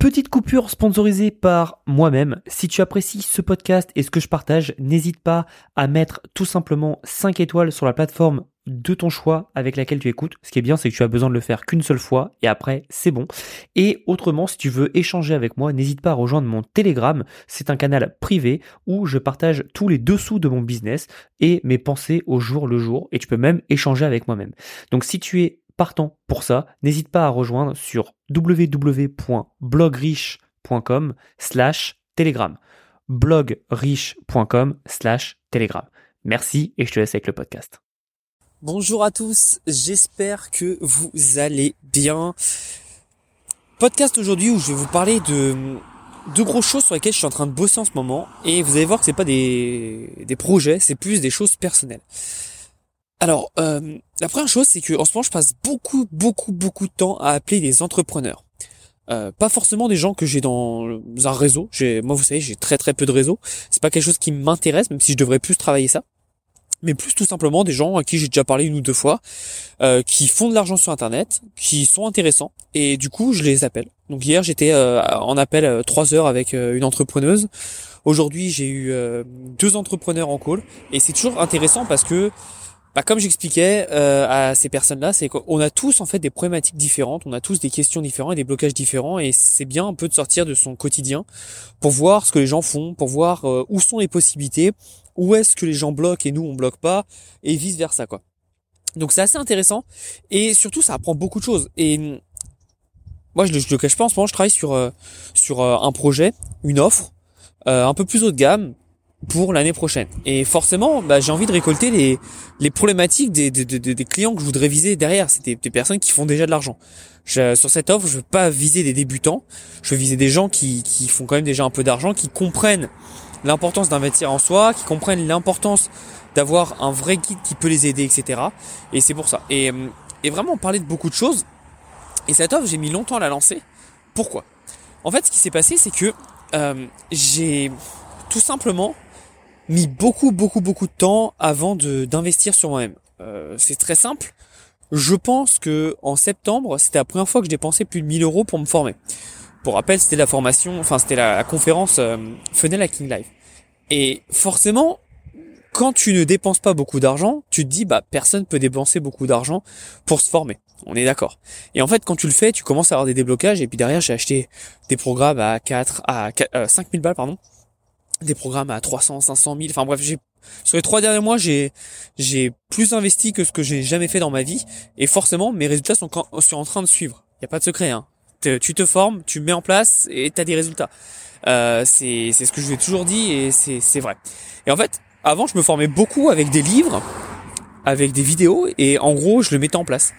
Petite coupure sponsorisée par moi-même. Si tu apprécies ce podcast et ce que je partage, n'hésite pas à mettre tout simplement 5 étoiles sur la plateforme de ton choix avec laquelle tu écoutes. Ce qui est bien, c'est que tu as besoin de le faire qu'une seule fois et après, c'est bon. Et autrement, si tu veux échanger avec moi, n'hésite pas à rejoindre mon Telegram. C'est un canal privé où je partage tous les dessous de mon business et mes pensées au jour le jour. Et tu peux même échanger avec moi-même. Donc si tu es partant pour ça, n'hésite pas à rejoindre sur www.blogriche.com slash telegram. blogriche.com slash telegram. Merci et je te laisse avec le podcast. Bonjour à tous, j'espère que vous allez bien. Podcast aujourd'hui où je vais vous parler de deux grosses choses sur lesquelles je suis en train de bosser en ce moment et vous allez voir que c'est pas des, des projets, c'est plus des choses personnelles. Alors, euh, la première chose, c'est que en ce moment, je passe beaucoup, beaucoup, beaucoup de temps à appeler des entrepreneurs. Euh, pas forcément des gens que j'ai dans un réseau. Moi, vous savez, j'ai très très peu de réseau. C'est pas quelque chose qui m'intéresse, même si je devrais plus travailler ça. Mais plus tout simplement des gens à qui j'ai déjà parlé une ou deux fois, euh, qui font de l'argent sur Internet, qui sont intéressants, et du coup, je les appelle. Donc hier, j'étais en appel trois heures avec une entrepreneuse. Aujourd'hui, j'ai eu deux entrepreneurs en call, et c'est toujours intéressant parce que bah, comme j'expliquais euh, à ces personnes-là, c'est qu'on a tous en fait des problématiques différentes, on a tous des questions différentes et des blocages différents, et c'est bien un peu de sortir de son quotidien pour voir ce que les gens font, pour voir euh, où sont les possibilités, où est-ce que les gens bloquent et nous on bloque pas, et vice versa quoi. Donc c'est assez intéressant, et surtout ça apprend beaucoup de choses. Et moi je, je le cache pas en ce moment, je travaille sur euh, sur un projet, une offre un peu plus haut de gamme pour l'année prochaine. Et forcément, bah, j'ai envie de récolter les, les problématiques des, des, des, des clients que je voudrais viser derrière. C'est des, personnes qui font déjà de l'argent. sur cette offre, je veux pas viser des débutants. Je veux viser des gens qui, qui font quand même déjà un peu d'argent, qui comprennent l'importance d'investir en soi, qui comprennent l'importance d'avoir un vrai guide qui peut les aider, etc. Et c'est pour ça. Et, et vraiment, on parlait de beaucoup de choses. Et cette offre, j'ai mis longtemps à la lancer. Pourquoi? En fait, ce qui s'est passé, c'est que euh, j'ai tout simplement mis beaucoup, beaucoup, beaucoup de temps avant de d'investir sur moi-même. Euh, c'est très simple. Je pense que en septembre, c'était la première fois que je dépensais plus de 1000 euros pour me former. Pour rappel, c'était la formation, enfin c'était la, conférence euh, Funnel Hacking Live. Et forcément, quand tu ne dépenses pas beaucoup d'argent, tu te dis bah personne peut dépenser beaucoup d'argent pour se former. On est d'accord. Et en fait, quand tu le fais, tu commences à avoir des déblocages et puis derrière, j'ai acheté des programmes à 4 à 4, 5000 euh, balles pardon des programmes à 300, 500 000. Enfin bref, j'ai sur les trois derniers mois, j'ai j'ai plus investi que ce que j'ai jamais fait dans ma vie, et forcément, mes résultats sont, sont en train de suivre. Il y a pas de secret. Hein. Tu te formes, tu mets en place et tu as des résultats. Euh, c'est c'est ce que je vous ai toujours dit et c'est c'est vrai. Et en fait, avant, je me formais beaucoup avec des livres, avec des vidéos, et en gros, je le mettais en place.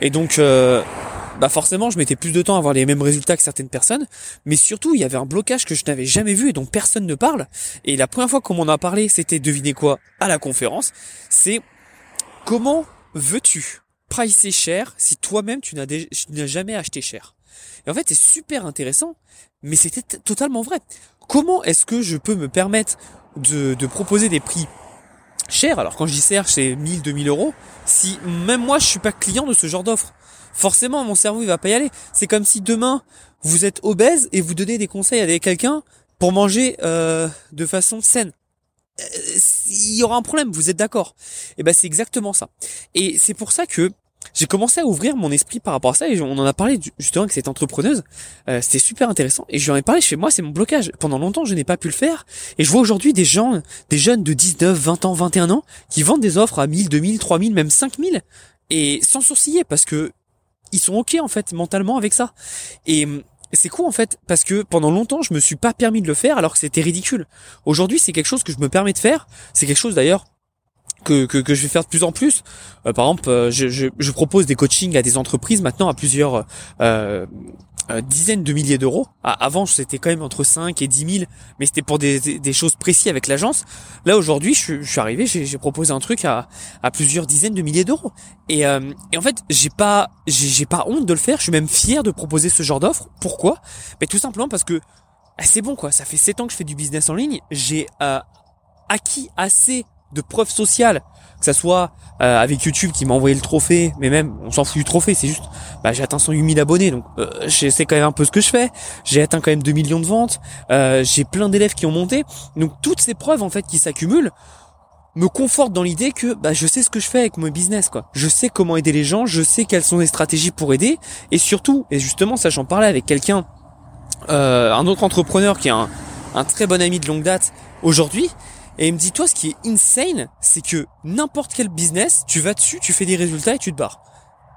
Et donc, euh, bah forcément je mettais plus de temps à avoir les mêmes résultats que certaines personnes, mais surtout il y avait un blocage que je n'avais jamais vu et dont personne ne parle. Et la première fois qu'on m'en a parlé, c'était devinez quoi à la conférence, c'est comment veux-tu pricer cher si toi-même tu n'as jamais acheté cher? Et en fait c'est super intéressant, mais c'était totalement vrai. Comment est-ce que je peux me permettre de, de proposer des prix chers Alors quand je dis cher, c'est 1000, 2000 euros. Si même moi je suis pas client de ce genre d'offre forcément mon cerveau il va pas y aller. C'est comme si demain vous êtes obèse et vous donnez des conseils à quelqu'un pour manger euh, de façon saine. Euh, il y aura un problème, vous êtes d'accord Et eh ben c'est exactement ça. Et c'est pour ça que j'ai commencé à ouvrir mon esprit par rapport à ça et on en a parlé justement avec cette entrepreneuse. Euh, c'était super intéressant et je lui en ai parlé chez moi, c'est mon blocage. Pendant longtemps, je n'ai pas pu le faire et je vois aujourd'hui des gens, des jeunes de 19, 20 ans, 21 ans qui vendent des offres à 1000, 2000, 3000, même 5000 et sans sourciller parce que ils sont ok en fait mentalement avec ça. Et hum, c'est cool en fait parce que pendant longtemps je me suis pas permis de le faire alors que c'était ridicule. Aujourd'hui c'est quelque chose que je me permets de faire. C'est quelque chose d'ailleurs que, que, que, je vais faire de plus en plus. Euh, par exemple, euh, je, je, je, propose des coachings à des entreprises maintenant à plusieurs euh, euh, dizaines de milliers d'euros. Avant, c'était quand même entre 5 et 10 000, mais c'était pour des, des, choses précises avec l'agence. Là, aujourd'hui, je, je, suis arrivé, j'ai proposé un truc à, à plusieurs dizaines de milliers d'euros. Et, euh, et, en fait, j'ai pas, j'ai pas honte de le faire. Je suis même fier de proposer ce genre d'offre. Pourquoi? Mais tout simplement parce que ah, c'est bon, quoi. Ça fait 7 ans que je fais du business en ligne. J'ai euh, acquis assez de preuves sociales, que ça soit euh, avec YouTube qui m'a envoyé le trophée, mais même on s'en fout du trophée, c'est juste, bah j'ai atteint 108 000 abonnés, donc euh, je sais quand même un peu ce que je fais. J'ai atteint quand même 2 millions de ventes, euh, j'ai plein d'élèves qui ont monté, donc toutes ces preuves en fait qui s'accumulent me confortent dans l'idée que bah je sais ce que je fais avec mon business quoi. Je sais comment aider les gens, je sais quelles sont les stratégies pour aider, et surtout, et justement ça j'en parlais avec quelqu'un, euh, un autre entrepreneur qui est un, un très bon ami de longue date aujourd'hui et il me dit, toi, ce qui est insane, c'est que n'importe quel business, tu vas dessus, tu fais des résultats et tu te barres.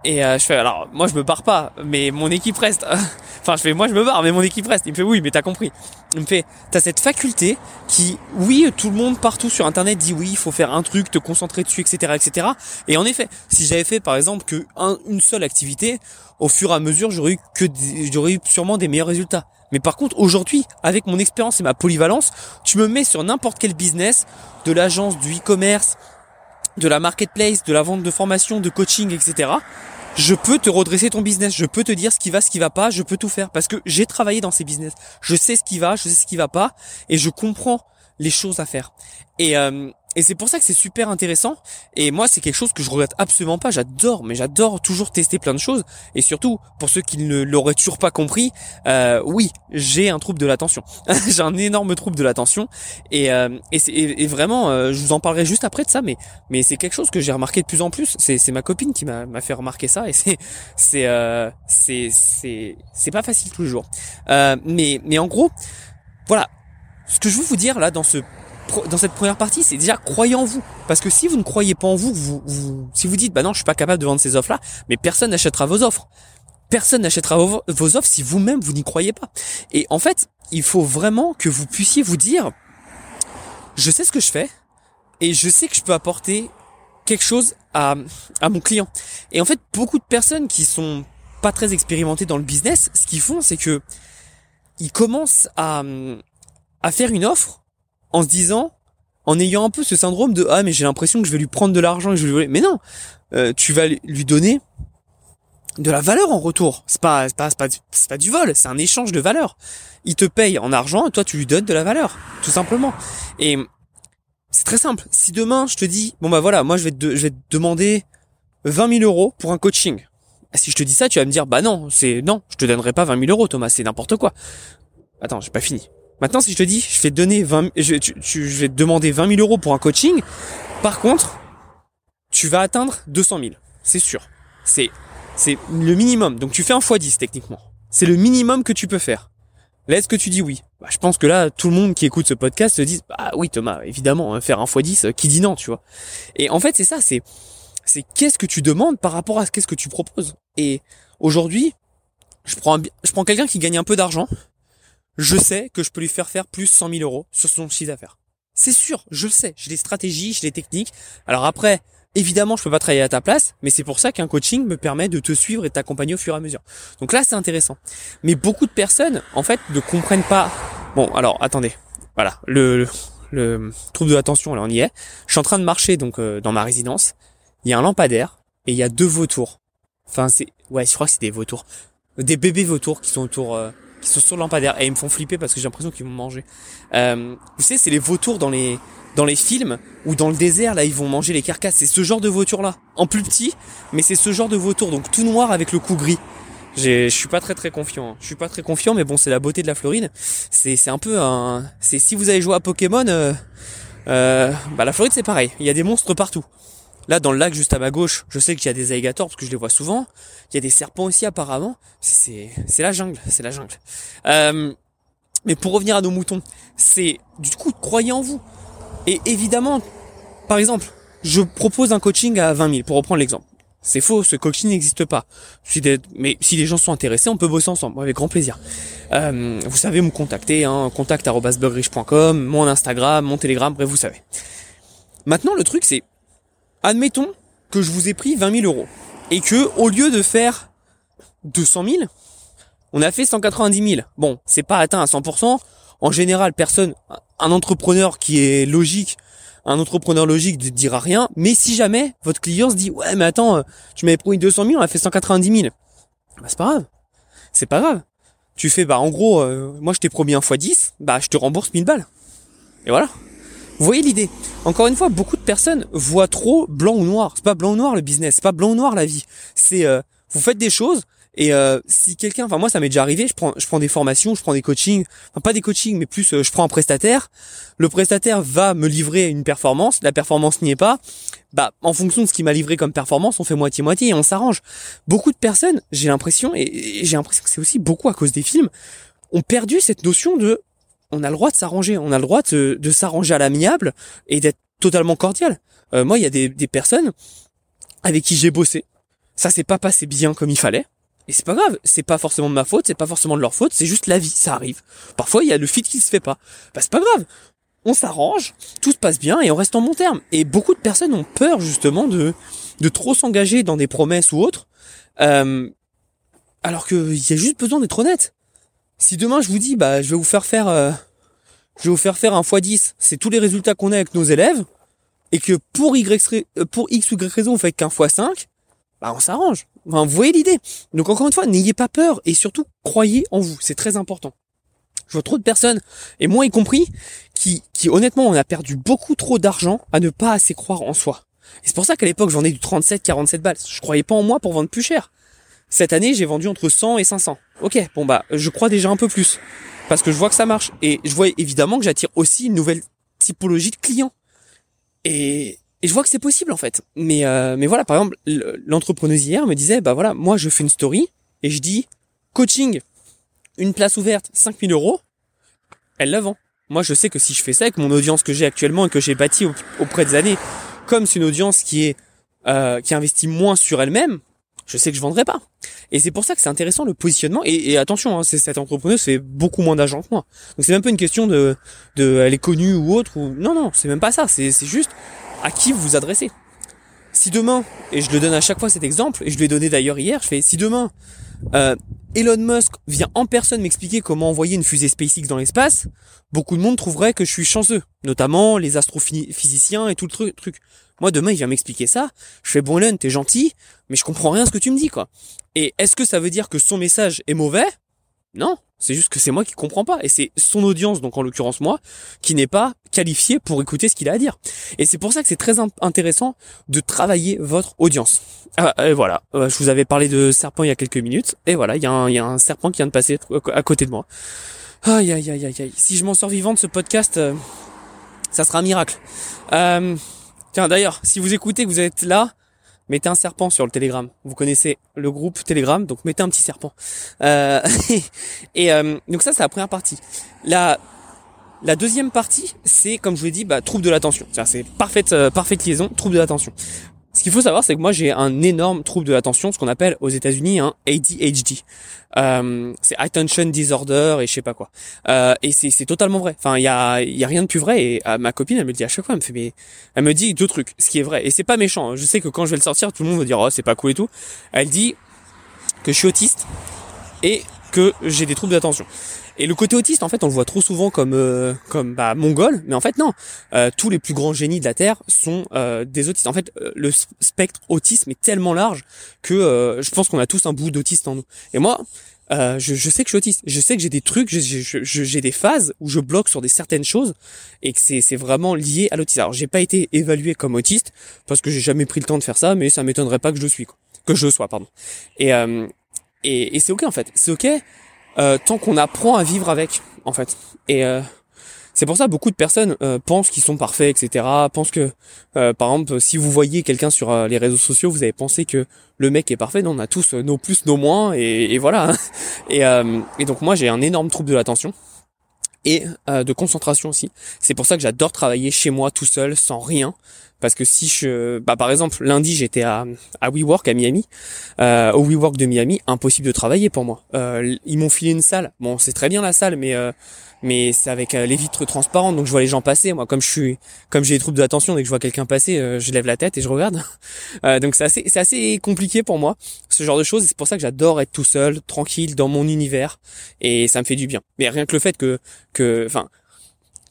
Et euh, je fais, alors, moi, je me barre pas, mais mon équipe reste. enfin, je fais, moi, je me barre, mais mon équipe reste. Il me fait, oui, mais t'as compris. Il me fait, t'as cette faculté qui, oui, tout le monde partout sur Internet dit oui, il faut faire un truc, te concentrer dessus, etc., etc. Et en effet, si j'avais fait, par exemple, que une seule activité, au fur et à mesure, j'aurais eu que, j'aurais eu sûrement des meilleurs résultats. Mais par contre, aujourd'hui, avec mon expérience et ma polyvalence, tu me mets sur n'importe quel business, de l'agence, du e-commerce, de la marketplace, de la vente de formation, de coaching, etc. Je peux te redresser ton business, je peux te dire ce qui va, ce qui va pas, je peux tout faire parce que j'ai travaillé dans ces business. Je sais ce qui va, je sais ce qui va pas et je comprends les choses à faire. Et euh, et c'est pour ça que c'est super intéressant. Et moi, c'est quelque chose que je regrette absolument pas. J'adore, mais j'adore toujours tester plein de choses. Et surtout, pour ceux qui ne l'auraient toujours pas compris, euh, oui, j'ai un trouble de l'attention. j'ai un énorme trouble de l'attention. Et, euh, et, et, vraiment, euh, je vous en parlerai juste après de ça. Mais, mais c'est quelque chose que j'ai remarqué de plus en plus. C'est, ma copine qui m'a, fait remarquer ça. Et c'est, c'est, euh, c'est, c'est, c'est pas facile tous les jours. Euh, mais, mais en gros, voilà. Ce que je veux vous dire là dans ce dans cette première partie, c'est déjà croyez en vous. Parce que si vous ne croyez pas en vous, vous, vous si vous dites bah non, je suis pas capable de vendre ces offres-là, mais personne n'achètera vos offres. Personne n'achètera vos, offres si vous-même vous, n'y croyez pas. Et en fait, il faut vraiment que vous puissiez vous dire je sais ce que je fais et je sais que je peux apporter quelque chose à, à mon client. Et en fait, beaucoup de personnes qui sont pas très expérimentées dans le business, ce qu'ils font, c'est que ils commencent à, à faire une offre en se disant, en ayant un peu ce syndrome de ah mais j'ai l'impression que je vais lui prendre de l'argent et je vais lui voler. Mais non, euh, tu vas lui donner de la valeur en retour. C'est pas c'est pas c'est pas, pas, du vol, c'est un échange de valeur. Il te paye en argent et toi tu lui donnes de la valeur, tout simplement. Et c'est très simple. Si demain je te dis bon bah voilà, moi je vais te, je vais te demander 20 000 euros pour un coaching. Si je te dis ça, tu vas me dire bah non, c'est non, je te donnerai pas 20 000 euros, Thomas, c'est n'importe quoi. Attends, j'ai pas fini. Maintenant, si je te dis, je vais te donner 20, je, je vais te demander 20 000 euros pour un coaching. Par contre, tu vas atteindre 200 000. C'est sûr. C'est, c'est le minimum. Donc tu fais un x10 techniquement. C'est le minimum que tu peux faire. Là, est-ce que tu dis oui? Bah, Je pense que là, tout le monde qui écoute ce podcast se dit, bah oui Thomas, évidemment, hein, faire un x10, euh, qui dit non, tu vois. Et en fait, c'est ça, c'est, c'est qu'est-ce que tu demandes par rapport à qu'est-ce que tu proposes? Et aujourd'hui, je prends, je prends quelqu'un qui gagne un peu d'argent, je sais que je peux lui faire faire plus 100 000 euros sur son chiffre d'affaires. C'est sûr, je le sais. J'ai des stratégies, j'ai des techniques. Alors après, évidemment, je peux pas travailler à ta place, mais c'est pour ça qu'un coaching me permet de te suivre et de t'accompagner au fur et à mesure. Donc là, c'est intéressant. Mais beaucoup de personnes, en fait, ne comprennent pas. Bon, alors attendez. Voilà, le, le, trouble de l'attention, là, on y est. Je suis en train de marcher donc euh, dans ma résidence. Il y a un lampadaire et il y a deux vautours. Enfin, c'est ouais, je crois que c'est des vautours, des bébés vautours qui sont autour. Euh, qui sont sur le lampadaire et ils me font flipper parce que j'ai l'impression qu'ils vont manger. Euh, vous savez, c'est les vautours dans les dans les films ou dans le désert là, ils vont manger les carcasses. C'est ce genre de vautour là, en plus petit, mais c'est ce genre de vautour donc tout noir avec le cou gris. Je suis pas très très confiant. Hein. Je suis pas très confiant, mais bon, c'est la beauté de la Floride. C'est c'est un peu un. C'est si vous avez joué à Pokémon, euh, euh, bah la Floride c'est pareil. Il y a des monstres partout. Là, dans le lac juste à ma gauche, je sais qu'il y a des alligators parce que je les vois souvent. Il y a des serpents aussi apparemment. C'est la jungle, c'est la jungle. Euh, mais pour revenir à nos moutons, c'est du coup croyez en vous. Et évidemment, par exemple, je propose un coaching à 20 000 pour reprendre l'exemple. C'est faux, ce coaching n'existe pas. Mais si les gens sont intéressés, on peut bosser ensemble, avec grand plaisir. Euh, vous savez me contacter, hein, contact.bugrich.com, mon Instagram, mon Telegram, bref, vous savez. Maintenant, le truc, c'est admettons que je vous ai pris 20 000 euros et que au lieu de faire 200 000, on a fait 190 000. Bon, c'est pas atteint à 100%. En général, personne, un entrepreneur qui est logique, un entrepreneur logique ne dira rien. Mais si jamais votre client se dit ouais mais attends, tu m'avais promis 200 000, on a fait 190 000. Bah c'est pas grave. C'est pas grave. Tu fais bah en gros, euh, moi je t'ai promis un x 10, bah je te rembourse 1000 balles. Et voilà. Vous voyez l'idée? Encore une fois, beaucoup de personnes voient trop blanc ou noir. C'est pas blanc ou noir le business, c'est pas blanc ou noir la vie. C'est euh, vous faites des choses et euh, si quelqu'un, enfin moi ça m'est déjà arrivé, je prends je prends des formations, je prends des coachings, enfin pas des coachings mais plus euh, je prends un prestataire. Le prestataire va me livrer une performance, la performance n'y est pas. Bah en fonction de ce qu'il m'a livré comme performance, on fait moitié moitié et on s'arrange. Beaucoup de personnes, j'ai l'impression et, j'ai l'impression que c'est aussi beaucoup à cause des films, ont perdu cette notion de on a le droit de s'arranger, on a le droit de, s'arranger à l'amiable et d'être totalement cordial. Euh, moi, il y a des, des personnes avec qui j'ai bossé. Ça s'est pas passé bien comme il fallait. Et c'est pas grave, c'est pas forcément de ma faute, c'est pas forcément de leur faute, c'est juste la vie, ça arrive. Parfois, il y a le fit qui se fait pas. Bah, c'est pas grave. On s'arrange, tout se passe bien et on reste en bon terme. Et beaucoup de personnes ont peur, justement, de, de trop s'engager dans des promesses ou autres. Euh, alors qu'il y a juste besoin d'être honnête. Si demain je vous dis, bah, je vais vous faire faire, euh, je vais vous faire faire un x10, c'est tous les résultats qu'on a avec nos élèves, et que pour Y, euh, pour X ou Y raison, vous faites qu'un x5, bah, on s'arrange. vous voyez l'idée. Donc encore une fois, n'ayez pas peur et surtout croyez en vous. C'est très important. Je vois trop de personnes, et moi y compris, qui, qui honnêtement, on a perdu beaucoup trop d'argent à ne pas assez croire en soi. Et c'est pour ça qu'à l'époque, j'en ai du 37, 47 balles. Je croyais pas en moi pour vendre plus cher. Cette année, j'ai vendu entre 100 et 500. Ok, bon bah, je crois déjà un peu plus. Parce que je vois que ça marche. Et je vois évidemment que j'attire aussi une nouvelle typologie de clients. Et, et je vois que c'est possible en fait. Mais, euh, mais voilà, par exemple, l'entrepreneuse hier me disait, bah voilà, moi je fais une story et je dis, coaching, une place ouverte, 5000 euros, elle la vend. Moi je sais que si je fais ça avec mon audience que j'ai actuellement et que j'ai bâti auprès des années, comme c'est une audience qui est euh, qui investit moins sur elle-même, je sais que je vendrai pas. Et c'est pour ça que c'est intéressant le positionnement. Et, attention, hein, c'est cette entrepreneuse fait beaucoup moins d'argent que moi. Donc c'est même pas une question de, de elle est connue ou autre. Ou non non, c'est même pas ça. C'est c'est juste à qui vous vous adressez. Si demain, et je le donne à chaque fois cet exemple, et je l'ai donné d'ailleurs hier, je fais si demain euh, Elon Musk vient en personne m'expliquer comment envoyer une fusée SpaceX dans l'espace, beaucoup de monde trouverait que je suis chanceux, notamment les astrophysiciens et tout le truc. Moi, demain, il vient m'expliquer ça. Je fais bon, Elon, t'es gentil, mais je comprends rien à ce que tu me dis, quoi. Et est-ce que ça veut dire que son message est mauvais? Non. C'est juste que c'est moi qui comprends pas. Et c'est son audience, donc en l'occurrence moi, qui n'est pas qualifié pour écouter ce qu'il a à dire. Et c'est pour ça que c'est très intéressant de travailler votre audience. Ah, et voilà, euh, je vous avais parlé de serpent il y a quelques minutes. Et voilà, il y, a un, il y a un serpent qui vient de passer à côté de moi. Aïe, aïe, aïe, aïe, aïe. Si je m'en sors vivant de ce podcast, euh, ça sera un miracle. Euh, tiens, d'ailleurs, si vous écoutez, vous êtes là, mettez un serpent sur le Telegram. Vous connaissez le groupe Telegram, donc mettez un petit serpent. Euh, et euh, donc ça, c'est la première partie. La, la deuxième partie, c'est comme je vous l'ai dit, bah, trouble de l'attention. C'est parfaite, euh, parfaite liaison, trouble de l'attention. Ce qu'il faut savoir, c'est que moi j'ai un énorme trouble de l'attention, ce qu'on appelle aux États-Unis un ADHD. Euh, c'est attention disorder et je sais pas quoi. Euh, et c'est totalement vrai. Enfin, il y a, y a rien de plus vrai. Et euh, ma copine, elle me dit à chaque fois, elle me fait, mais elle me dit deux trucs, ce qui est vrai. Et c'est pas méchant. Hein. Je sais que quand je vais le sortir, tout le monde va dire, oh c'est pas cool et tout. Elle dit que je suis autiste et que j'ai des troubles d'attention. Et le côté autiste, en fait, on le voit trop souvent comme euh, comme bah, mongol, mais en fait non. Euh, tous les plus grands génies de la Terre sont euh, des autistes. En fait, le spectre autisme est tellement large que je pense qu'on a tous un bout d'autiste en nous. Et moi, je, je, sais que je suis autiste. Je sais que j'ai des trucs, j'ai des phases où je bloque sur des certaines choses et que c'est vraiment lié à l'autisme. Alors, j'ai pas été évalué comme autiste parce que j'ai jamais pris le temps de faire ça, mais ça m'étonnerait pas que je le suis, quoi. que je sois, pardon. Et et, et c'est ok en fait. C'est ok euh, tant qu'on apprend à vivre avec, en fait. Et euh, c'est pour ça beaucoup de personnes euh, pensent qu'ils sont parfaits, etc. Pensent que, par exemple, si vous voyez quelqu'un sur les réseaux sociaux, vous avez pensé que le mec est parfait. Non, on a tous nos plus, nos moins, et, et voilà. et, et donc moi, j'ai un énorme trouble de l'attention et de concentration aussi. C'est pour ça que j'adore travailler chez moi tout seul, sans rien, parce que si je bah par exemple lundi j'étais à à WeWork à Miami euh, au WeWork de Miami impossible de travailler pour moi. Euh, ils m'ont filé une salle. Bon c'est très bien la salle mais euh, mais c'est avec euh, les vitres transparentes donc je vois les gens passer moi. Comme je suis comme j'ai des troubles d'attention dès que je vois quelqu'un passer euh, je lève la tête et je regarde. Donc c'est assez c'est assez compliqué pour moi ce genre de choses. C'est pour ça que j'adore être tout seul tranquille dans mon univers. Et ça me fait du bien. Mais rien que le fait que que enfin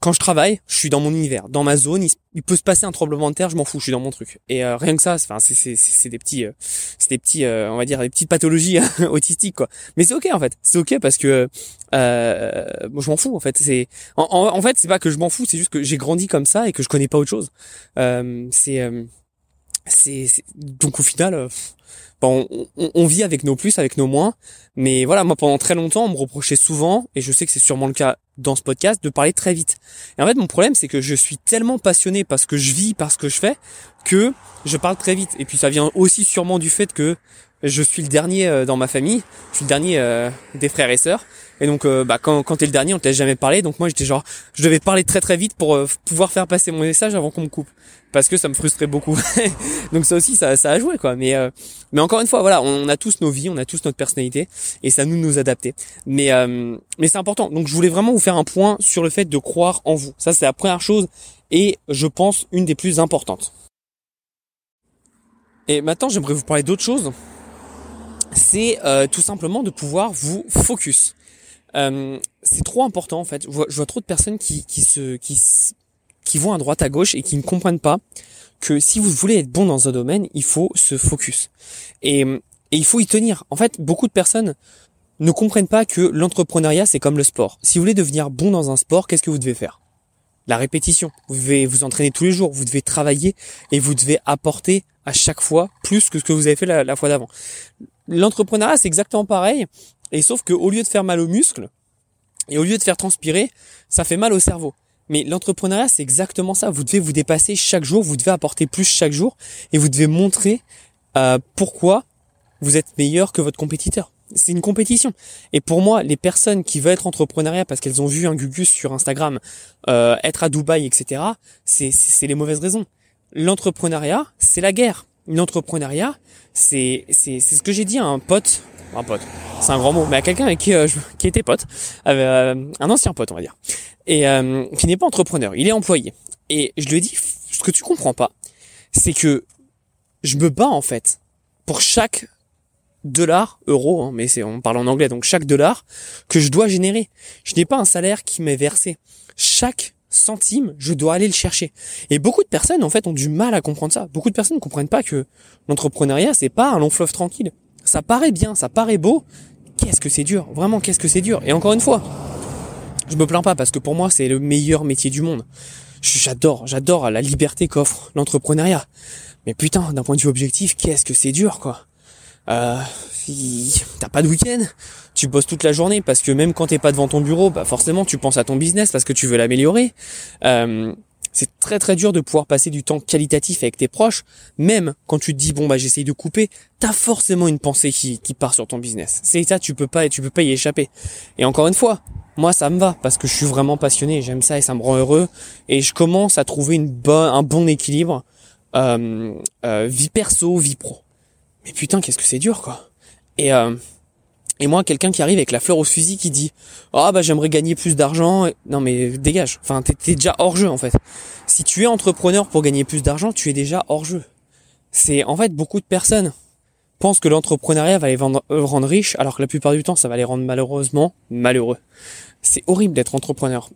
quand je travaille, je suis dans mon univers, dans ma zone. Il, peut se passer un tremblement de terre, je m'en fous, je suis dans mon truc. Et euh, rien que ça, enfin, c'est c'est c'est des petits, euh, c'est des petits, euh, on va dire des petites pathologies autistiques quoi. Mais c'est ok en fait, c'est ok parce que euh, moi je m'en fous en fait. C'est en, en, fait c'est pas que je m'en fous, c'est juste que j'ai grandi comme ça et que je connais pas autre chose. c'est c'est donc au final on, on, vit avec nos plus, avec nos moins. Mais voilà, moi pendant très longtemps, on me reprochait souvent, et je sais que c'est sûrement le cas dans ce podcast, de parler très vite. Et en fait, mon problème, c'est que je suis tellement passionné parce que je vis, parce que je fais, que je parle très vite. Et puis ça vient aussi sûrement du fait que je suis le dernier euh, dans ma famille, je suis le dernier euh, des frères et sœurs. Et donc, euh, bah, quand, quand t'es le dernier, on te laisse jamais parler. Donc moi, j'étais genre, je devais parler très très vite pour pouvoir faire passer mon message avant qu'on me coupe, parce que ça me frustrait beaucoup. donc ça aussi, ça, ça a joué quoi. Mais mais encore une fois, voilà, on, a tous nos vies, on a tous notre personnalité, et ça nous nous adapter. Mais mais c'est important. Donc je voulais vraiment vous faire un point sur le fait de croire en vous. Ça, c'est la première chose, et je pense une des plus importantes. Et maintenant, j'aimerais vous parler d'autre chose c'est euh, tout simplement de pouvoir vous focus. Euh, c'est trop important en fait. Je vois, trop de personnes qui, qui se qui, qui vont à droite à gauche et qui ne comprennent pas que si vous voulez être bon dans un domaine, il faut se focus et, et il faut y tenir. En fait, beaucoup de personnes ne comprennent pas que l'entrepreneuriat c'est comme le sport. Si vous voulez devenir bon dans un sport, qu'est-ce que vous devez faire? La répétition. Vous devez vous entraîner tous les jours, vous devez travailler et vous devez apporter à chaque fois plus que ce que vous avez fait la, la fois d'avant. L'entrepreneuriat, c'est exactement pareil. Et sauf qu'au lieu de faire mal aux muscles, et au lieu de faire transpirer, ça fait mal au cerveau. Mais l'entrepreneuriat, c'est exactement ça. Vous devez vous dépasser chaque jour, vous devez apporter plus chaque jour, et vous devez montrer euh, pourquoi vous êtes meilleur que votre compétiteur. C'est une compétition. Et pour moi, les personnes qui veulent être entrepreneuriat parce qu'elles ont vu un Gugus sur Instagram euh, être à Dubaï, etc., c'est les mauvaises raisons. L'entrepreneuriat, c'est la guerre. L'entrepreneuriat, c'est ce que j'ai dit à un pote, un pote, c'est un grand mot, mais à quelqu'un avec qui euh, qui était pote, euh, un ancien pote on va dire, et euh, qui n'est pas entrepreneur, il est employé. Et je lui ai dit, ce que tu comprends pas, c'est que je me bats en fait pour chaque dollar, euro, hein, mais c'est on parle en anglais, donc chaque dollar que je dois générer. Je n'ai pas un salaire qui m'est versé. Chaque centime, je dois aller le chercher. Et beaucoup de personnes, en fait, ont du mal à comprendre ça. Beaucoup de personnes ne comprennent pas que l'entrepreneuriat, c'est pas un long fleuve tranquille. Ça paraît bien, ça paraît beau. Qu'est-ce que c'est dur. Vraiment, qu'est-ce que c'est dur. Et encore une fois, je me plains pas parce que pour moi, c'est le meilleur métier du monde. J'adore, j'adore la liberté qu'offre l'entrepreneuriat. Mais putain, d'un point de vue objectif, qu'est-ce que c'est dur, quoi. Euh, t'as pas de week-end, tu bosses toute la journée parce que même quand t'es pas devant ton bureau, bah forcément tu penses à ton business parce que tu veux l'améliorer. Euh, très très dur de pouvoir passer du temps qualitatif avec tes proches, même quand tu te dis bon bah j'essaye de couper, t'as forcément une pensée qui, qui part sur ton business. C'est ça, tu peux pas et tu peux pas y échapper. Et encore une fois, moi ça me va parce que je suis vraiment passionné, j'aime ça et ça me rend heureux et je commence à trouver une un bon équilibre euh, euh, vie perso, vie pro. Mais putain, qu'est-ce que c'est dur quoi. Et euh, et moi, quelqu'un qui arrive avec la fleur au fusil qui dit "Ah bah j'aimerais gagner plus d'argent." Non mais dégage. Enfin, t'es, déjà hors jeu en fait. Si tu es entrepreneur pour gagner plus d'argent, tu es déjà hors jeu. C'est en fait beaucoup de personnes pensent que l'entrepreneuriat va les euh, rendre riches, alors que la plupart du temps, ça va les rendre malheureusement malheureux. C'est horrible d'être entrepreneur.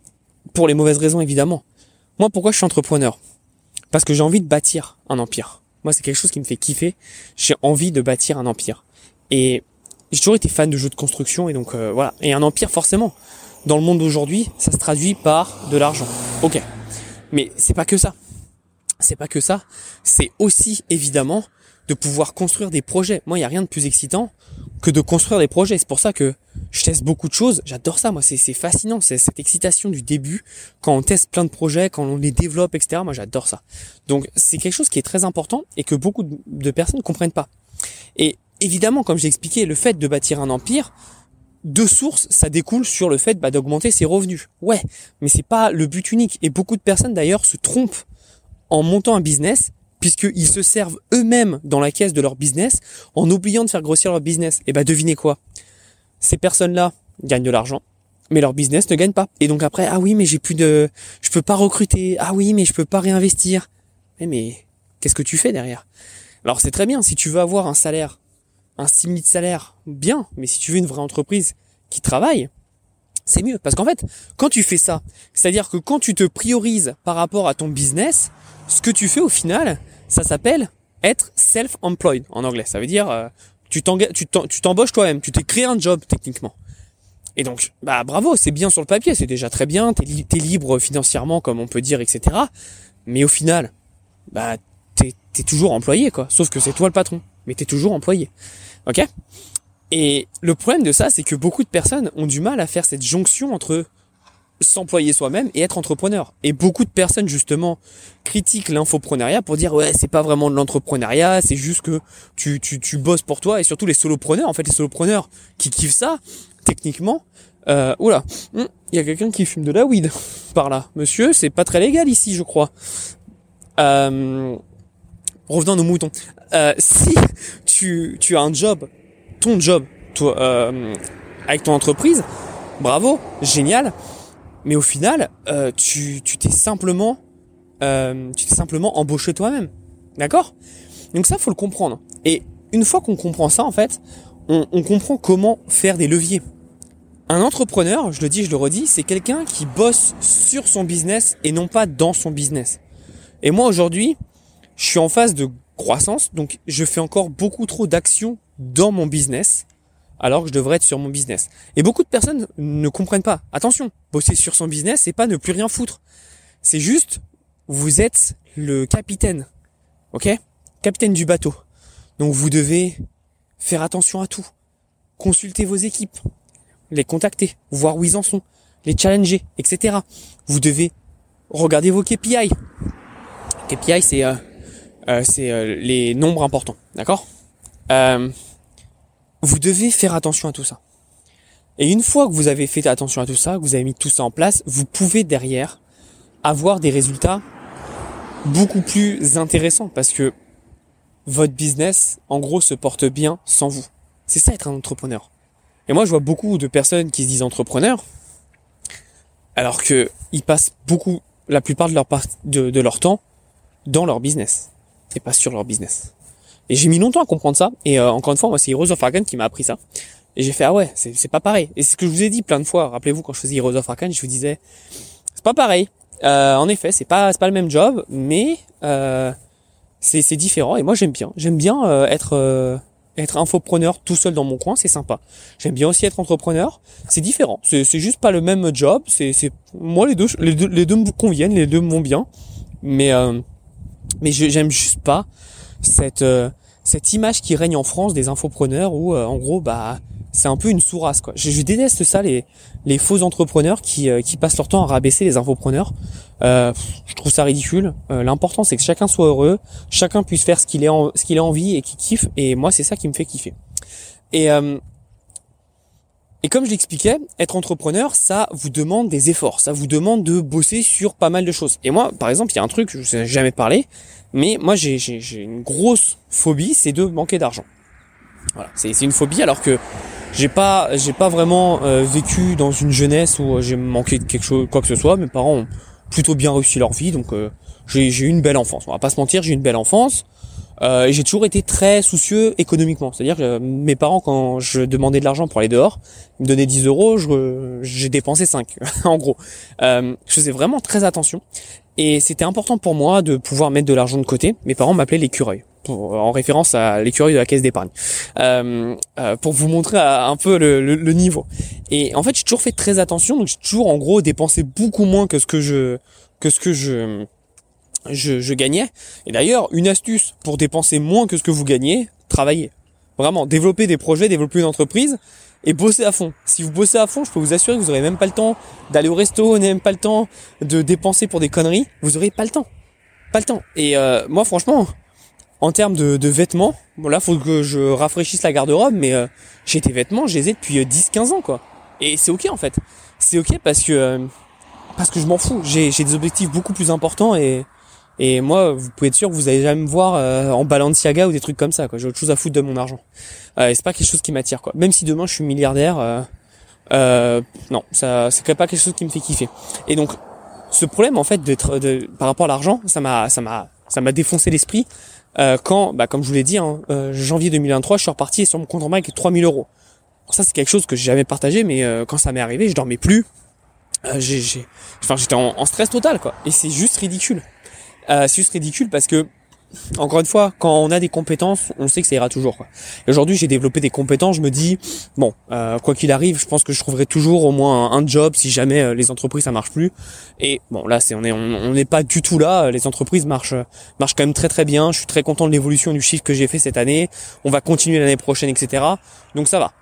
Pour les mauvaises raisons évidemment. Moi, pourquoi je suis entrepreneur? Parce que j'ai envie de bâtir un empire. Moi, c'est quelque chose qui me fait kiffer. J'ai envie de bâtir un empire. Et j'ai toujours été fan de jeux de construction et donc euh, voilà. Et un empire forcément, dans le monde d'aujourd'hui, ça se traduit par de l'argent. Ok. Mais c'est pas que ça. C'est pas que ça. C'est aussi évidemment de pouvoir construire des projets. Moi, il y a rien de plus excitant que de construire des projets. C'est pour ça que je teste beaucoup de choses. J'adore ça. Moi, c'est fascinant. C'est cette excitation du début quand on teste plein de projets, quand on les développe, etc. Moi, j'adore ça. Donc, c'est quelque chose qui est très important et que beaucoup de personnes ne comprennent pas. Et évidemment, comme j'ai expliqué, le fait de bâtir un empire, de sources, ça découle sur le fait bah, d'augmenter ses revenus. Ouais, mais c'est pas le but unique. Et beaucoup de personnes d'ailleurs se trompent en montant un business puisqu'ils se servent eux-mêmes dans la caisse de leur business en oubliant de faire grossir leur business. Et bah devinez quoi? Ces personnes-là gagnent de l'argent, mais leur business ne gagne pas. Et donc après, ah oui, mais j'ai plus de, je peux pas recruter. Ah oui, mais je peux pas réinvestir. Mais mais qu'est-ce que tu fais derrière? Alors c'est très bien si tu veux avoir un salaire un simili de salaire, bien, mais si tu veux une vraie entreprise qui travaille, c'est mieux. Parce qu'en fait, quand tu fais ça, c'est-à-dire que quand tu te priorises par rapport à ton business, ce que tu fais au final, ça s'appelle être self-employed en anglais. Ça veut dire euh, tu t'embauches toi-même, tu t'es créé un job techniquement. Et donc, bah bravo, c'est bien sur le papier, c'est déjà très bien, t'es es libre financièrement comme on peut dire, etc. Mais au final, bah t'es es toujours employé quoi. Sauf que c'est toi le patron, mais t'es toujours employé. Ok Et le problème de ça, c'est que beaucoup de personnes ont du mal à faire cette jonction entre s'employer soi-même et être entrepreneur. Et beaucoup de personnes justement critiquent l'infopreneuriat pour dire ouais c'est pas vraiment de l'entrepreneuriat, c'est juste que tu, tu, tu bosses pour toi et surtout les solopreneurs, en fait les solopreneurs qui kiffent ça, techniquement, euh, oula, hmm, il y a quelqu'un qui fume de la weed par là. Monsieur, c'est pas très légal ici je crois. Euh, revenons nos moutons. Euh, si tu, tu as un job, ton job, toi, euh, avec ton entreprise, bravo, génial mais au final, euh, tu t'es simplement euh, tu t'es simplement embauché toi-même, d'accord? Donc ça, faut le comprendre. Et une fois qu'on comprend ça, en fait, on, on comprend comment faire des leviers. Un entrepreneur, je le dis, je le redis, c'est quelqu'un qui bosse sur son business et non pas dans son business. Et moi aujourd'hui, je suis en phase de croissance, donc je fais encore beaucoup trop d'actions dans mon business alors que je devrais être sur mon business. Et beaucoup de personnes ne comprennent pas. Attention, bosser sur son business, c'est pas ne plus rien foutre. C'est juste, vous êtes le capitaine. Ok? Capitaine du bateau. Donc vous devez faire attention à tout. Consulter vos équipes. Les contacter. Voir où ils en sont. Les challenger, etc. Vous devez regarder vos KPI. KPI, c'est euh, c'est euh, les nombres importants. D'accord? Euh, vous devez faire attention à tout ça. Et une fois que vous avez fait attention à tout ça, que vous avez mis tout ça en place, vous pouvez derrière avoir des résultats beaucoup plus intéressants parce que votre business, en gros, se porte bien sans vous. C'est ça être un entrepreneur. Et moi, je vois beaucoup de personnes qui se disent entrepreneurs, alors que ils passent beaucoup, la plupart de leur, de, de leur temps dans leur business et pas sur leur business. Et j'ai mis longtemps à comprendre ça. Et euh, encore une fois, moi, c'est Heroes of Arcane qui m'a appris ça. Et j'ai fait ah ouais, c'est pas pareil. Et c'est ce que je vous ai dit plein de fois. Rappelez-vous quand je faisais Heroes of Arcane, je vous disais c'est pas pareil. Euh, en effet, c'est pas pas le même job, mais euh, c'est différent. Et moi j'aime bien. J'aime bien euh, être euh, être infopreneur tout seul dans mon coin, c'est sympa. J'aime bien aussi être entrepreneur. C'est différent. C'est juste pas le même job. C'est c'est moi les deux les deux les deux me conviennent, les deux me vont bien. Mais mais j'aime juste pas cette cette image qui règne en France des infopreneurs où euh, en gros bah c'est un peu une sourasse quoi. Je, déteste ça les les faux entrepreneurs qui euh, qui passent leur temps à rabaisser les infopreneurs. Euh, je trouve ça ridicule. L'important c'est que chacun soit heureux, chacun puisse faire ce qu'il ce a envie et qu'il kiffe. Et moi c'est ça qui me fait kiffer. Et et comme je l'expliquais, être entrepreneur, ça vous demande des efforts, ça vous demande de bosser sur pas mal de choses. Et moi, par exemple, il y a un truc, je ne ai jamais parlé, mais moi j'ai une grosse phobie, c'est de manquer d'argent. Voilà, c'est une phobie alors que j'ai pas j'ai pas vraiment euh, vécu dans une jeunesse où euh, j'ai manqué de quelque chose quoi que ce soit. Mes parents ont plutôt bien réussi leur vie, donc euh, j'ai eu une belle enfance. On va pas se mentir, j'ai eu une belle enfance. Euh, j'ai toujours été très soucieux économiquement. C'est-à-dire que mes parents, quand je demandais de l'argent pour aller dehors, ils me donnaient 10 euros, j'ai dépensé 5, en gros. Euh, je faisais vraiment très attention. Et c'était important pour moi de pouvoir mettre de l'argent de côté. Mes parents m'appelaient l'écureuil, en référence à l'écureuil de la caisse d'épargne, euh, euh, pour vous montrer un peu le, le, le, niveau. Et en fait, j'ai toujours fait très attention, donc j'ai toujours en gros dépensé beaucoup moins que ce que je que ce que je je, je gagnais. Et d'ailleurs, une astuce pour dépenser moins que ce que vous gagnez, travailler. Vraiment, développer des projets, développer une entreprise et bosser à fond. Si vous bossez à fond, je peux vous assurer que vous aurez même pas le temps d'aller au resto, vous même pas le temps de dépenser pour des conneries. Vous aurez pas le temps. Pas le temps. Et euh, moi, franchement, en termes de, de, vêtements, bon là, faut que je rafraîchisse la garde-robe, mais euh, j'ai des vêtements, je les ai depuis 10-15 euh, ans, quoi. Et c'est ok en fait. C'est ok parce que euh, parce que je m'en fous. J'ai des objectifs beaucoup plus importants et et moi, vous pouvez être sûr que vous allez jamais me voir euh, en Balenciaga ou des trucs comme ça. J'ai autre chose à foutre de mon argent. Euh, c'est pas quelque chose qui m'attire. Quoi. Même si demain je suis milliardaire, euh, euh, non, ça, c'est pas quelque chose qui me fait kiffer. Et donc, ce problème en fait d'être, de, par rapport à l'argent, ça m'a, ça m'a, ça m'a défoncé l'esprit. Euh, quand, bah, comme je vous l'ai dit, hein, janvier 2023, je suis reparti sur mon compte en banque avec 3000 euros. ça c'est quelque chose que j'ai jamais partagé, mais euh, quand ça m'est arrivé, je dormais plus. Euh, j'ai, j'ai, enfin, j'étais en, stress total, quoi. Et c'est juste ridicule. Euh, c'est juste ridicule parce que encore une fois, quand on a des compétences, on sait que ça ira toujours. Aujourd'hui, j'ai développé des compétences. Je me dis, bon, euh, quoi qu'il arrive, je pense que je trouverai toujours au moins un, job si jamais euh, les entreprises ça marche plus. Et bon, là, c'est on on n'est pas du tout là. Les entreprises marchent marchent quand même très très bien. Je suis très content de l'évolution du chiffre que j'ai fait cette année. On va continuer l'année prochaine, etc. Donc ça va.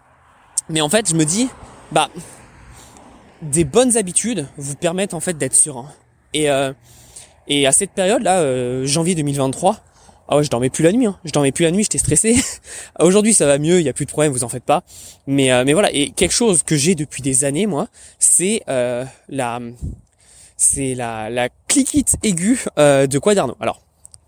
Mais en fait, je me dis, bah, des bonnes habitudes vous permettent en fait d'être serein. Et euh, et à cette période là, euh, janvier 2023, ah ouais, je dormais plus la nuit. Hein. Je dormais plus la nuit, j'étais stressé. Aujourd'hui, ça va mieux, il y a plus de problème, vous en faites pas. Mais euh, mais voilà, et quelque chose que j'ai depuis des années, moi, c'est euh, la c'est la la cliquite aiguë de Quaderno. Alors,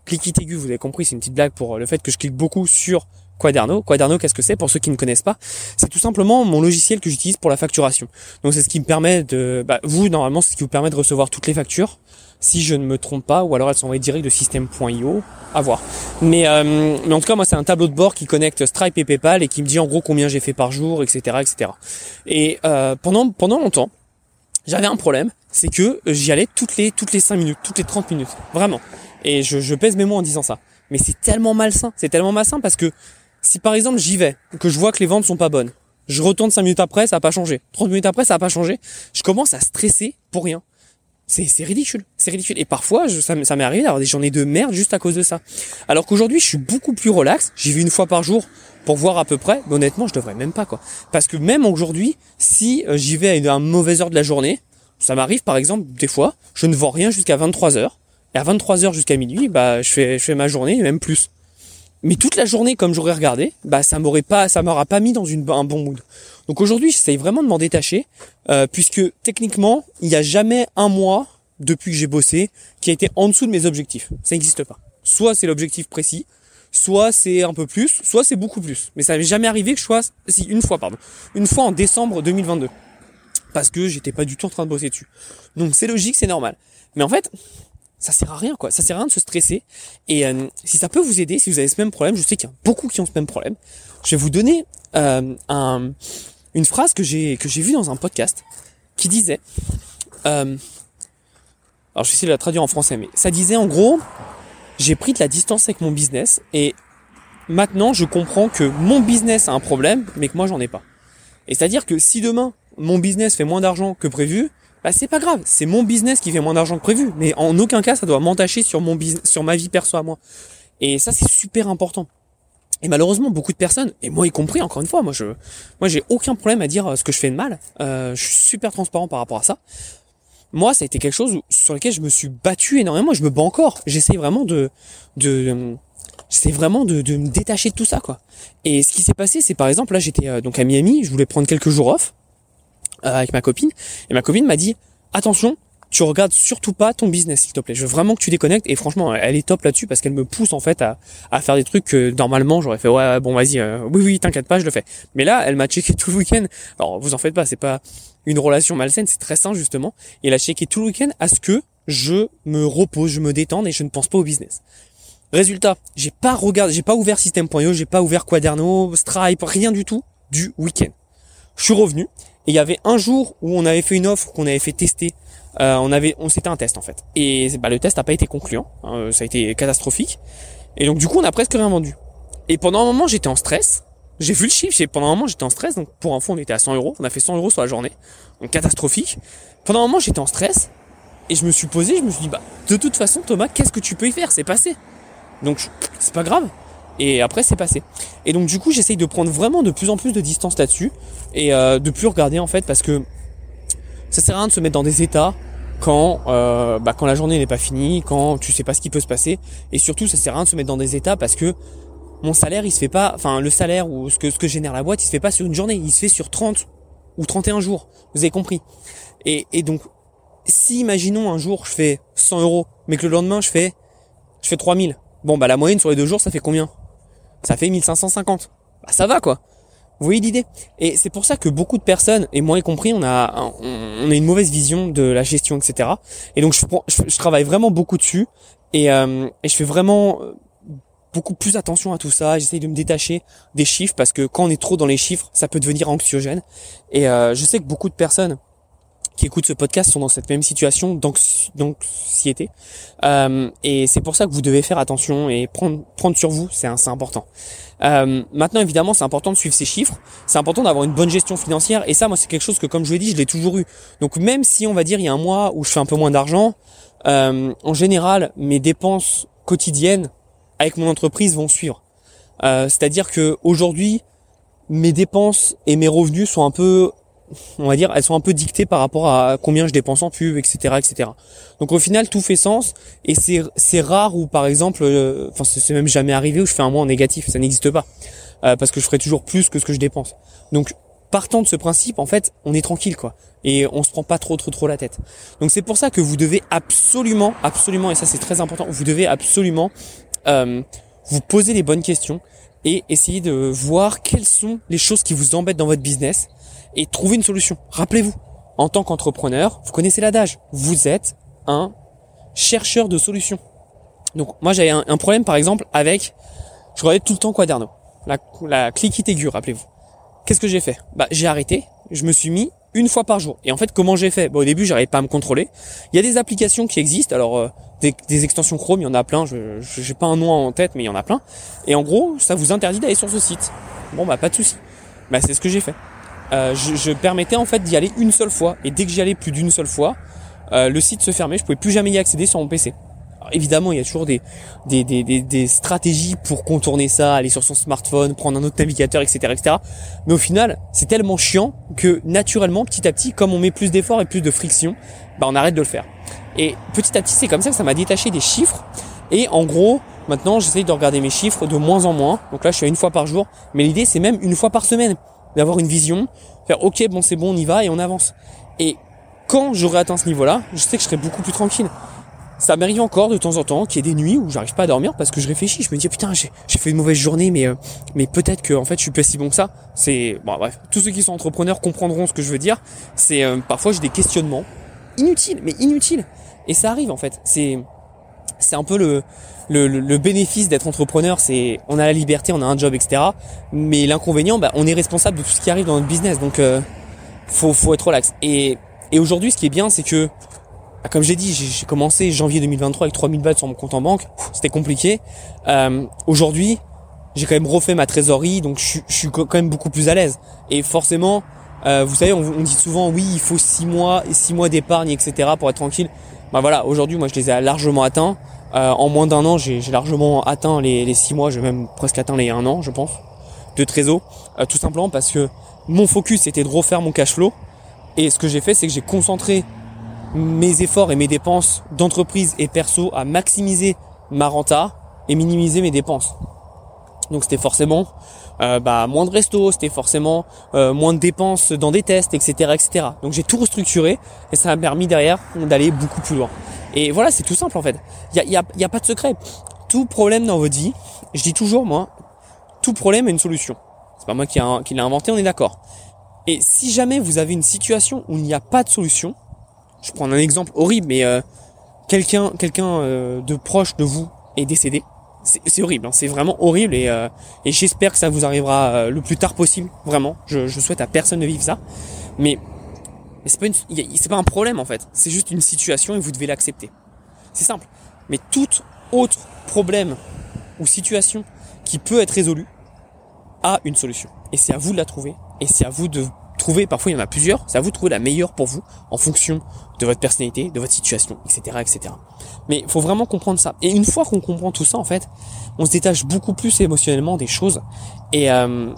cliquite aiguë, vous avez compris, c'est une petite blague pour le fait que je clique beaucoup sur Quaderno. Quaderno, qu'est-ce que c'est Pour ceux qui ne connaissent pas, c'est tout simplement mon logiciel que j'utilise pour la facturation. Donc c'est ce qui me permet de, bah, vous normalement, c'est ce qui vous permet de recevoir toutes les factures si je ne me trompe pas, ou alors elles sont envoyées direct de système.io, à voir. Mais, euh, mais en tout cas, moi, c'est un tableau de bord qui connecte Stripe et PayPal et qui me dit en gros combien j'ai fait par jour, etc., etc. Et euh, pendant pendant longtemps, j'avais un problème, c'est que j'y allais toutes les toutes les 5 minutes, toutes les 30 minutes, vraiment. Et je, je pèse mes mots en disant ça. Mais c'est tellement malsain, c'est tellement malsain parce que si par exemple j'y vais, que je vois que les ventes sont pas bonnes, je retourne 5 minutes après, ça a pas changé. 30 minutes après, ça a pas changé. Je commence à stresser pour rien c'est ridicule, c'est ridicule. Et parfois, ça, ça m'est arrivé d'avoir des journées de merde juste à cause de ça. Alors qu'aujourd'hui, je suis beaucoup plus relax. J'y vais une fois par jour pour voir à peu près. Mais honnêtement, je devrais même pas quoi. Parce que même aujourd'hui, si euh, j'y vais à une, mauvaise heure de la journée, ça m'arrive par exemple des fois, je ne vends rien jusqu'à 23 h Et à 23 h jusqu'à minuit, bah je fais, je fais ma journée, même plus. Mais toute la journée, comme j'aurais regardé, bah ça m'aurait pas, ça m'aura pas mis dans un bon mood. Donc aujourd'hui, j'essaye vraiment de m'en détacher, euh, puisque techniquement, il n'y a jamais un mois depuis que j'ai bossé qui a été en dessous de mes objectifs. Ça n'existe pas. Soit c'est l'objectif précis, soit c'est un peu plus, soit c'est beaucoup plus. Mais ça n'avait jamais arrivé que je sois, si une fois pardon, une fois en décembre 2022, parce que j'étais pas du tout en train de bosser dessus. Donc c'est logique, c'est normal. Mais en fait, ça sert à rien quoi. Ça sert à rien de se stresser. Et euh, si ça peut vous aider, si vous avez ce même problème, je sais qu'il y a beaucoup qui ont ce même problème. Je vais vous donner euh, un, une phrase que j'ai que j'ai vue dans un podcast qui disait euh, alors je vais essayer de la traduire en français mais ça disait en gros j'ai pris de la distance avec mon business et maintenant je comprends que mon business a un problème mais que moi j'en ai pas. Et c'est-à-dire que si demain mon business fait moins d'argent que prévu, bah c'est pas grave, c'est mon business qui fait moins d'argent que prévu, mais en aucun cas ça doit m'entacher sur mon business, sur ma vie perso à moi. Et ça c'est super important. Et malheureusement, beaucoup de personnes, et moi y compris, encore une fois, moi je, moi j'ai aucun problème à dire euh, ce que je fais de mal. Euh, je suis super transparent par rapport à ça. Moi, ça a été quelque chose sur lequel je me suis battu énormément. Je me bats encore. J'essaie vraiment de, de, j'essaie vraiment de, de, me détacher de tout ça, quoi. Et ce qui s'est passé, c'est par exemple là, j'étais euh, donc à Miami, je voulais prendre quelques jours off avec ma copine, et ma copine m'a dit attention, tu regardes surtout pas ton business, s'il te plaît. Je veux vraiment que tu déconnectes. Et franchement, elle est top là-dessus parce qu'elle me pousse en fait à, à faire des trucs que normalement j'aurais fait. Ouais, bon, vas-y. Euh, oui, oui, t'inquiète pas, je le fais. Mais là, elle m'a checké tout le week-end. Alors, vous en faites pas. C'est pas une relation malsaine. C'est très sain justement. Et elle a checké tout le week-end à ce que je me repose, je me détende et je ne pense pas au business. Résultat, j'ai pas regardé, j'ai pas ouvert System.io, j'ai pas ouvert Quaderno, Stripe, rien du tout du week-end. Je suis revenu et il y avait un jour où on avait fait une offre qu'on avait fait tester euh, on avait, on c'était un test en fait. Et bah, le test n'a pas été concluant, hein, ça a été catastrophique. Et donc du coup, on a presque rien vendu. Et pendant un moment, j'étais en stress. J'ai vu le chiffre, pendant un moment, j'étais en stress. Donc pour info, on était à 100 euros. On a fait 100 euros sur la journée, donc catastrophique. Pendant un moment, j'étais en stress et je me suis posé, je me suis dit bah de toute façon, Thomas, qu'est-ce que tu peux y faire? C'est passé. Donc c'est pas grave. Et après, c'est passé. Et donc du coup, j'essaye de prendre vraiment de plus en plus de distance là-dessus et euh, de plus regarder en fait parce que ça sert à rien de se mettre dans des états quand euh, bah, quand la journée n'est pas finie, quand tu sais pas ce qui peut se passer, et surtout ça sert à rien de se mettre dans des états parce que mon salaire il se fait pas, enfin le salaire ou ce que ce que génère la boîte il se fait pas sur une journée, il se fait sur 30 ou 31 jours, vous avez compris. Et, et donc si imaginons un jour je fais 100 euros, mais que le lendemain je fais je fais 3000, bon bah la moyenne sur les deux jours ça fait combien? Ça fait 1550. Bah ça va quoi. Vous voyez l'idée? Et c'est pour ça que beaucoup de personnes, et moi y compris, on a, on a une mauvaise vision de la gestion, etc. Et donc je, je, travaille vraiment beaucoup dessus, et, euh, je fais vraiment beaucoup plus attention à tout ça. J'essaye de me détacher des chiffres parce que quand on est trop dans les chiffres, ça peut devenir anxiogène. Et euh, je sais que beaucoup de personnes qui écoutent ce podcast sont dans cette même situation d'anxiété. Euh, et c'est pour ça que vous devez faire attention et prendre, prendre sur vous, c'est important. Euh, maintenant, évidemment, c'est important de suivre ces chiffres. C'est important d'avoir une bonne gestion financière. Et ça, moi, c'est quelque chose que, comme je l'ai dit, je l'ai toujours eu. Donc, même si on va dire il y a un mois où je fais un peu moins d'argent, euh, en général, mes dépenses quotidiennes avec mon entreprise vont suivre. Euh, c'est-à-dire que aujourd'hui, mes dépenses et mes revenus sont un peu on va dire, elles sont un peu dictées par rapport à combien je dépense en pub, etc., etc. Donc au final, tout fait sens et c'est c'est rare où par exemple, euh, enfin c'est même jamais arrivé où je fais un mois en négatif, ça n'existe pas euh, parce que je ferai toujours plus que ce que je dépense. Donc partant de ce principe, en fait, on est tranquille quoi et on se prend pas trop trop trop la tête. Donc c'est pour ça que vous devez absolument, absolument et ça c'est très important, vous devez absolument euh, vous poser les bonnes questions et essayer de voir quelles sont les choses qui vous embêtent dans votre business et trouver une solution. Rappelez-vous, en tant qu'entrepreneur, vous connaissez l'adage, vous êtes un chercheur de solutions. Donc moi j'avais un, problème par exemple avec, je regardais tout le temps Quaderno, la, la cliquette aiguë, rappelez-vous. Qu'est-ce que j'ai fait? Bah j'ai arrêté, je me suis mis une fois par jour. Et en fait, comment j'ai fait? Bon, Au début, j'arrivais pas à me contrôler. Il y a des applications qui existent. Alors, euh, des, des, extensions Chrome, il y en a plein. Je j'ai pas un nom en tête, mais il y en a plein. Et en gros, ça vous interdit d'aller sur ce site. Bon, bah pas de souci. Bah c'est ce que j'ai fait. Euh, je, je, permettais en fait d'y aller une seule fois. Et dès que j'y allais plus d'une seule fois, euh, le site se fermait. Je pouvais plus jamais y accéder sur mon PC. Alors, évidemment, il y a toujours des des, stratégies pour contourner ça, aller sur son smartphone, prendre un autre navigateur, etc., etc. Mais au final, c'est tellement chiant que naturellement, petit à petit, comme on met plus d'efforts et plus de friction, bah on arrête de le faire. Et petit à petit, c'est comme ça que ça m'a détaché des chiffres. Et en gros, maintenant, j'essaye de regarder mes chiffres de moins en moins. Donc là, je suis à une fois par jour. Mais l'idée, c'est même une fois par semaine d'avoir une vision, faire ok bon c'est bon on y va et on avance. Et quand j'aurai atteint ce niveau-là, je sais que je serai beaucoup plus tranquille. Ça m'arrive encore de temps en temps qu'il y ait des nuits où j'arrive pas à dormir parce que je réfléchis, je me dis putain j'ai fait une mauvaise journée mais euh, mais peut-être que en fait je suis pas si bon que ça. C'est bon bref, tous ceux qui sont entrepreneurs comprendront ce que je veux dire. C'est euh, parfois j'ai des questionnements inutiles mais inutiles et ça arrive en fait. C'est c'est un peu le le, le, bénéfice d'être entrepreneur, c'est on a la liberté, on a un job, etc. Mais l'inconvénient, bah, on est responsable de tout ce qui arrive dans notre business, donc euh, faut faut être relax. Et aujourd'hui, ce qui est bien, c'est que bah, comme j'ai dit, j'ai commencé janvier 2023 avec 3000 balles sur mon compte en banque. C'était compliqué. Euh, aujourd'hui, j'ai quand même refait ma trésorerie, donc je, je, suis quand même beaucoup plus à l'aise. Et forcément, euh, vous savez, on, on, dit souvent oui, il faut six mois, six mois d'épargne, etc. pour être tranquille. Bah voilà, aujourd'hui, moi, je les ai largement atteints. Euh, en moins d'un an, j'ai largement atteint les, les six mois, j'ai même presque atteint les un an, je pense, de trésor. Euh, tout simplement parce que mon focus était de refaire mon cash flow. Et ce que j'ai fait, c'est que j'ai concentré mes efforts et mes dépenses d'entreprise et perso à maximiser ma renta et minimiser mes dépenses. Donc c'était forcément euh, bah, moins de resto, c'était forcément euh, moins de dépenses dans des tests, etc. etc. Donc j'ai tout restructuré et ça m'a permis derrière d'aller beaucoup plus loin. Et voilà, c'est tout simple en fait. Il n'y a, y a, y a pas de secret. Tout problème dans votre vie, je dis toujours moi, tout problème a une solution. C'est pas moi qui, l'ai inventé, on est d'accord. Et si jamais vous avez une situation où il n'y a pas de solution, je prends un exemple horrible, mais euh, quelqu'un quelqu'un de proche de vous est décédé, c'est horrible, hein. c'est vraiment horrible et, euh, et j'espère que ça vous arrivera euh, le plus tard possible, vraiment. Je, je, souhaite à personne de vivre ça, mais, c'est pas c'est pas un problème en fait, c'est juste une situation et vous devez l'accepter. C'est simple. Mais tout autre problème ou situation qui peut être résolu a une solution et c'est à vous de la trouver et c'est à vous de trouver, parfois il y en a plusieurs, c'est à vous de trouver la meilleure pour vous en fonction de votre personnalité, de votre situation, etc., etc. Mais il faut vraiment comprendre ça. Et une fois qu'on comprend tout ça, en fait, on se détache beaucoup plus émotionnellement des choses. Et, euh,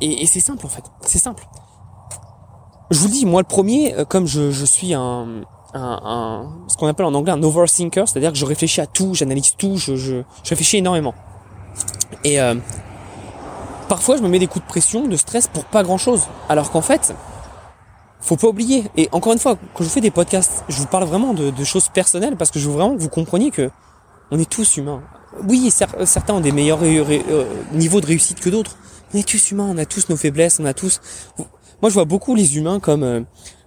et, c'est simple, en fait. C'est simple. Je vous dis, moi, le premier, euh, comme je, je suis un, un, un, ce qu'on appelle en anglais un overthinker, c'est-à-dire que je réfléchis à tout, j'analyse tout, je, je, je, réfléchis énormément. Et euh, parfois, je me mets des coups de pression, de stress pour pas grand-chose. Alors qu'en fait, faut pas oublier. Et encore une fois, quand je fais des podcasts, je vous parle vraiment de, de, choses personnelles parce que je veux vraiment que vous compreniez que on est tous humains. Oui, certains ont des meilleurs euh, niveaux de réussite que d'autres. On est tous humains, on a tous nos faiblesses, on a tous. Moi, je vois beaucoup les humains comme euh,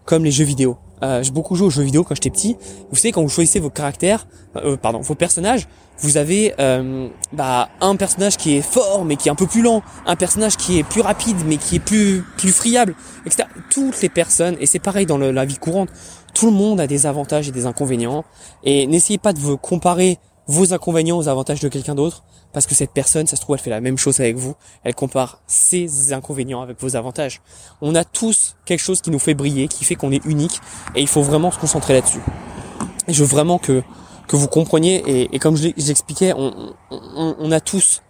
comme les jeux vidéo. euh, j'ai beaucoup joué aux jeux vidéo quand j'étais petit. Vous savez, quand vous choisissez vos caractères, euh, pardon, vos personnages, vous avez euh, bah, un personnage qui est fort mais qui est un peu plus lent, un personnage qui est plus rapide mais qui est plus plus friable, etc. Toutes les personnes, et c'est pareil dans la vie courante, tout le monde a des avantages et des inconvénients. Et n'essayez pas de vous comparer vos inconvénients aux avantages de quelqu'un d'autre, parce que cette personne, ça se trouve, elle fait la même chose avec vous, elle compare ses inconvénients avec vos avantages. On a tous quelque chose qui nous fait briller, qui fait qu'on est unique, et il faut vraiment se concentrer là-dessus. Je veux vraiment que que vous compreniez, et, et comme je l'expliquais, on, on, on, a tous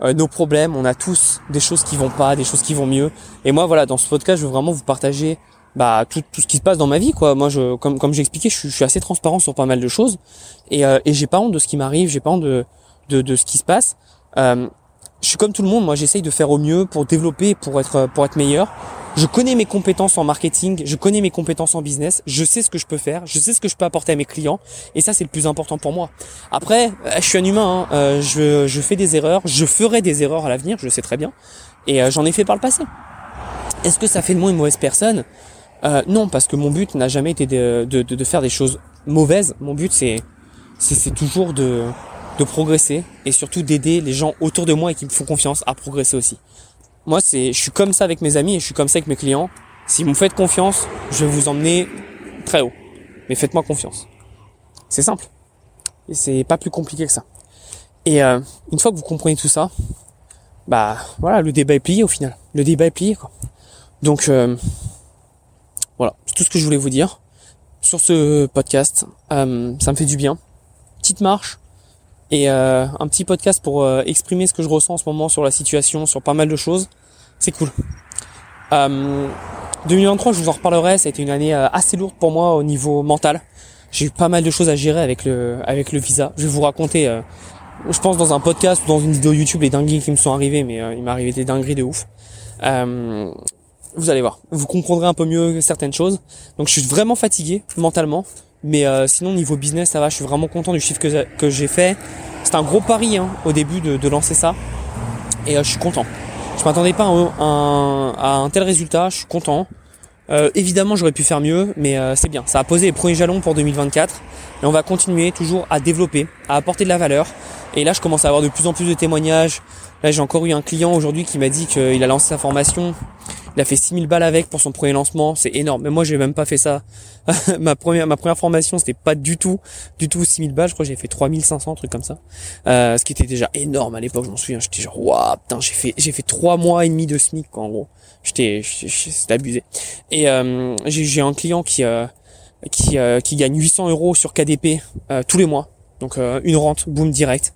euh, nos problèmes, on a tous des choses qui vont pas, des choses qui vont mieux. Et moi, voilà, dans ce podcast, je veux vraiment vous partager bah tout, tout ce qui se passe dans ma vie quoi. Moi je comme comme j'expliquais je, je suis assez transparent sur pas mal de choses. Et euh, et j'ai pas honte de ce qui m'arrive j'ai pas honte de, de de ce qui se passe. Euh, je suis comme tout le monde. Moi j'essaye de faire au mieux pour développer pour être pour être meilleur. Je connais mes compétences en marketing je connais mes compétences en business je sais ce que je peux faire je sais ce que je peux apporter à mes clients et ça c'est le plus important pour moi. Après euh, je suis un humain hein, euh, je je fais des erreurs je ferai des erreurs à l'avenir je sais très bien et euh, j'en ai fait par le passé. Est-ce que ça fait de moi une mauvaise personne? Euh, non, parce que mon but n'a jamais été de, faire des choses mauvaises. Mon but, c'est c'est toujours de, progresser et surtout d'aider les gens autour de moi et qui me font confiance à progresser aussi. Moi, c'est, je suis comme ça avec mes amis et je suis comme ça avec mes clients. Si vous me faites confiance, je vais vous emmener très haut. Mais faites-moi confiance. C'est simple. Et c'est pas plus compliqué que ça. Et euh, une fois que vous comprenez tout ça, bah voilà, le débat est plié au final. Le débat est plié. Donc euh, voilà, c'est tout ce que je voulais vous dire sur ce podcast. Euh, ça me fait du bien. Petite marche et euh, un petit podcast pour euh, exprimer ce que je ressens en ce moment sur la situation, sur pas mal de choses. C'est cool. 2023, je vous en reparlerai. Ça a été une année assez lourde pour moi au niveau mental. J'ai eu pas mal de choses à gérer avec le avec le visa. Je vais vous raconter. je pense dans un podcast ou dans une vidéo YouTube les dingueries qui me sont arrivées, mais il m'est arrivé des dingueries de ouf. Vous allez voir, vous comprendrez un peu mieux certaines choses. Donc je suis vraiment fatigué mentalement, mais euh, sinon niveau business ça va, je suis vraiment content du chiffre que, que j'ai fait. C'est un gros pari hein, au début de, de, lancer ça, et euh, je suis content. Je m'attendais pas à un, à un, tel résultat, je suis content. Euh, évidemment j'aurais pu faire mieux, mais euh, c'est bien. Ça a posé les premiers jalons pour 2024, et on va continuer toujours à développer, à apporter de la valeur. Et là je commence à avoir de plus en plus de témoignages. Là j'ai encore eu un client aujourd'hui qui m'a dit qu'il a lancé sa formation il a fait 6000 balles avec pour son premier lancement, c'est énorme. Mais moi, j'ai même pas fait ça. ma première ma première formation, c'était pas du tout du tout 6000 balles, je crois que j'ai fait 3500 truc comme ça. Euh, ce qui était déjà énorme à l'époque, je m'en souviens, j'étais genre waouh, putain, j'ai fait j'ai fait 3 mois et demi de SMIC quoi, en gros. J'étais c'était abusé. Et euh, j'ai un client qui euh, qui euh, qui gagne 800 euros sur KDP euh, tous les mois. Donc une rente, boom direct.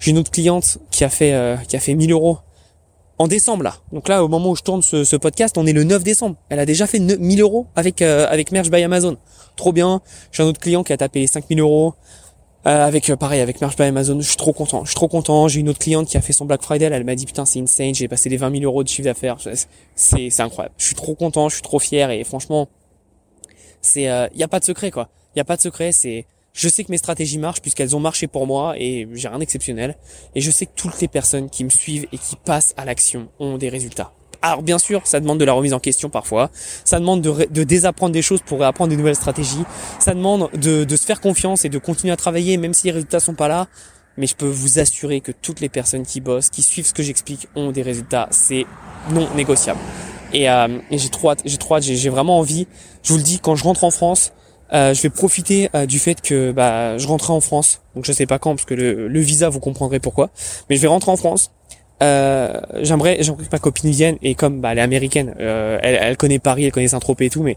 J'ai une autre cliente qui a fait qui a fait 1000 euros en décembre là. Donc là, au moment où je tourne ce, podcast, on est le 9 décembre. Elle a déjà fait 1000 euros avec euh, avec Merge by Amazon. Trop bien. J'ai un autre client qui a tapé les 5000 euros. Euh, avec euh, pareil avec Merge by Amazon, je suis trop content, je suis trop content. J'ai une autre cliente qui a fait son Black Friday, elle m'a dit putain c'est insane, j'ai passé les 20 000 euros de chiffre d'affaires, c'est c'est incroyable. Je suis trop content, je suis trop fier et franchement, c'est il y a pas de secret quoi, il y a pas de secret, c'est je sais que mes stratégies marchent puisqu'elles ont marché pour moi et j'ai rien d'exceptionnel. Et je sais que toutes les personnes qui me suivent et qui passent à l'action ont des résultats. Alors bien sûr, ça demande de la remise en question parfois. Ça demande de, désapprendre des choses pour apprendre des nouvelles stratégies. Ça demande de, se faire confiance et de continuer à travailler même si les résultats sont pas là. Mais je peux vous assurer que toutes les personnes qui bossent, qui suivent ce que j'explique, ont des résultats. C'est non négociable. Et, euh, et j'ai trop hâte, j'ai trop hâte, j'ai vraiment envie. Je vous le dis, quand je rentre en France, je vais profiter euh, du fait que bah, je rentrerai en France. Donc je sais pas quand parce que le, le, visa vous comprendrez pourquoi. Mais je vais rentrer en France. Euh, j'aimerais, j'aimerais que ma copine vienne et comme bah, elle est américaine, euh, elle, elle, connaît Paris, elle connaît Saint-Tropez et tout, mais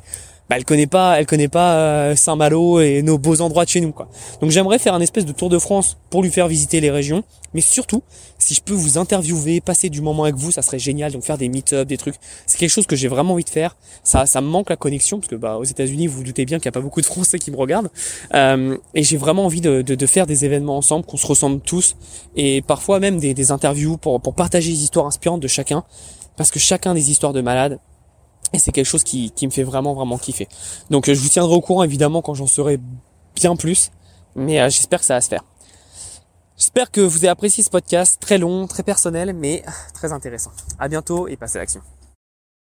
bah, elle connaît pas, elle connaît pas euh, Saint-Malo et nos beaux endroits de chez nous quoi. Donc j'aimerais faire un espèce de tour de France pour lui faire visiter les régions, mais surtout si je peux vous interviewer, passer du moment avec vous, ça serait génial. Donc faire des meet-up, des trucs, c'est quelque chose que j'ai vraiment envie de faire. Ça, ça me manque la connexion parce que bah aux États-Unis, vous doutez bien qu'il y a pas beaucoup de Français qui me regardent, euh, et j'ai vraiment envie de, faire des événements ensemble, qu'on se ressemble tous, et parfois même des, interviews pour partager les histoires inspirantes de chacun, parce que chacun des histoires de malades et c'est quelque chose qui, qui me fait vraiment, vraiment kiffer. Donc euh, je vous tiendrai au courant évidemment quand j'en saurai bien plus. Mais euh, j'espère que ça va se faire. J'espère que vous avez apprécié ce podcast très long, très personnel, mais très intéressant. À bientôt et passez à l'action.